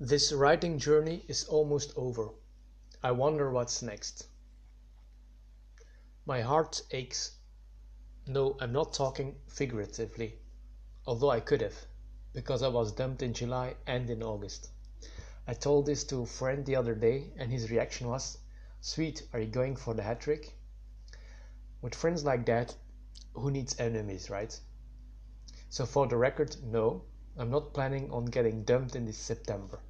This writing journey is almost over. I wonder what's next. My heart aches. No, I'm not talking figuratively, although I could have, because I was dumped in July and in August. I told this to a friend the other day, and his reaction was, Sweet, are you going for the hat trick? With friends like that, who needs enemies, right? So, for the record, no, I'm not planning on getting dumped in this September.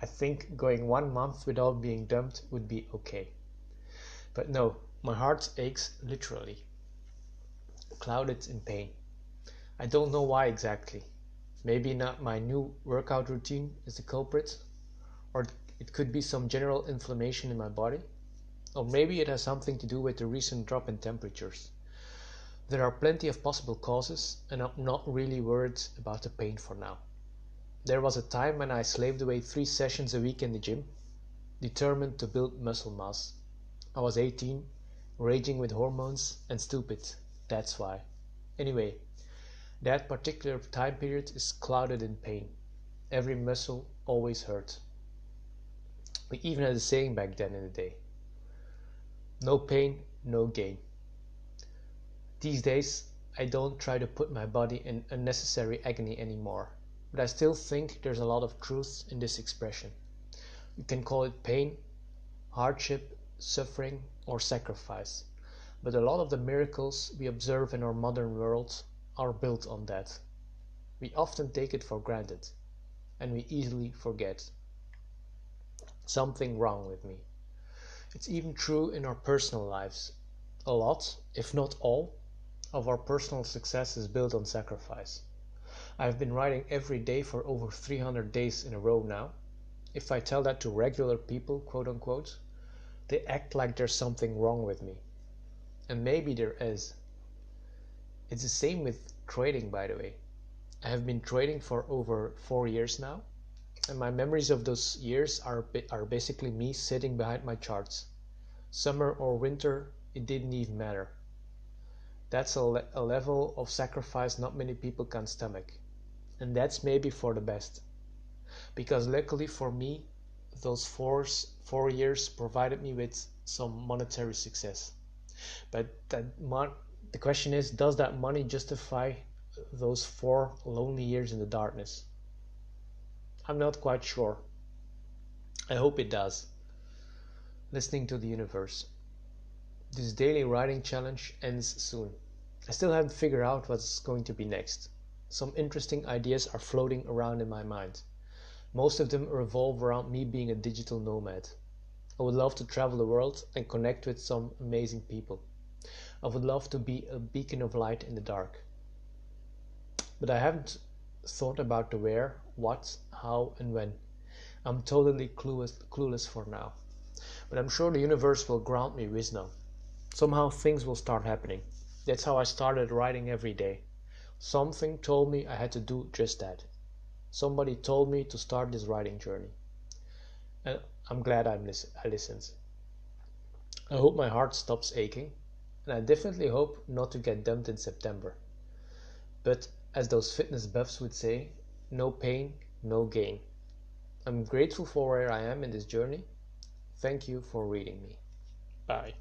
I think going one month without being dumped would be okay. But no, my heart aches literally, clouded in pain. I don't know why exactly. Maybe not my new workout routine is the culprit, or it could be some general inflammation in my body, or maybe it has something to do with the recent drop in temperatures. There are plenty of possible causes, and I'm not really worried about the pain for now. There was a time when I slaved away three sessions a week in the gym, determined to build muscle mass. I was 18, raging with hormones, and stupid. That's why. Anyway, that particular time period is clouded in pain. Every muscle always hurt. We even had a saying back then in the day no pain, no gain. These days, I don't try to put my body in unnecessary agony anymore, but I still think there's a lot of truth in this expression. You can call it pain, hardship, suffering, or sacrifice, but a lot of the miracles we observe in our modern world are built on that. We often take it for granted, and we easily forget. Something wrong with me. It's even true in our personal lives. A lot, if not all, of our personal success is built on sacrifice. I have been writing every day for over 300 days in a row now. If I tell that to regular people, quote unquote, they act like there's something wrong with me. And maybe there is. It's the same with trading, by the way. I have been trading for over four years now, and my memories of those years are, are basically me sitting behind my charts. Summer or winter, it didn't even matter. That's a, le- a level of sacrifice not many people can stomach. And that's maybe for the best. Because luckily for me, those four, four years provided me with some monetary success. But that mon- the question is, does that money justify those four lonely years in the darkness? I'm not quite sure. I hope it does. Listening to the universe. This daily writing challenge ends soon. I still haven't figured out what's going to be next. Some interesting ideas are floating around in my mind. Most of them revolve around me being a digital nomad. I would love to travel the world and connect with some amazing people. I would love to be a beacon of light in the dark. But I haven't thought about the where, what, how, and when. I'm totally clueless, clueless for now. But I'm sure the universe will grant me wisdom. Somehow things will start happening. That's how I started writing every day. Something told me I had to do just that. Somebody told me to start this writing journey. And I'm glad I'm I listened. I hope my heart stops aching, and I definitely hope not to get dumped in September. But as those fitness buffs would say, no pain, no gain. I'm grateful for where I am in this journey. Thank you for reading me. Bye.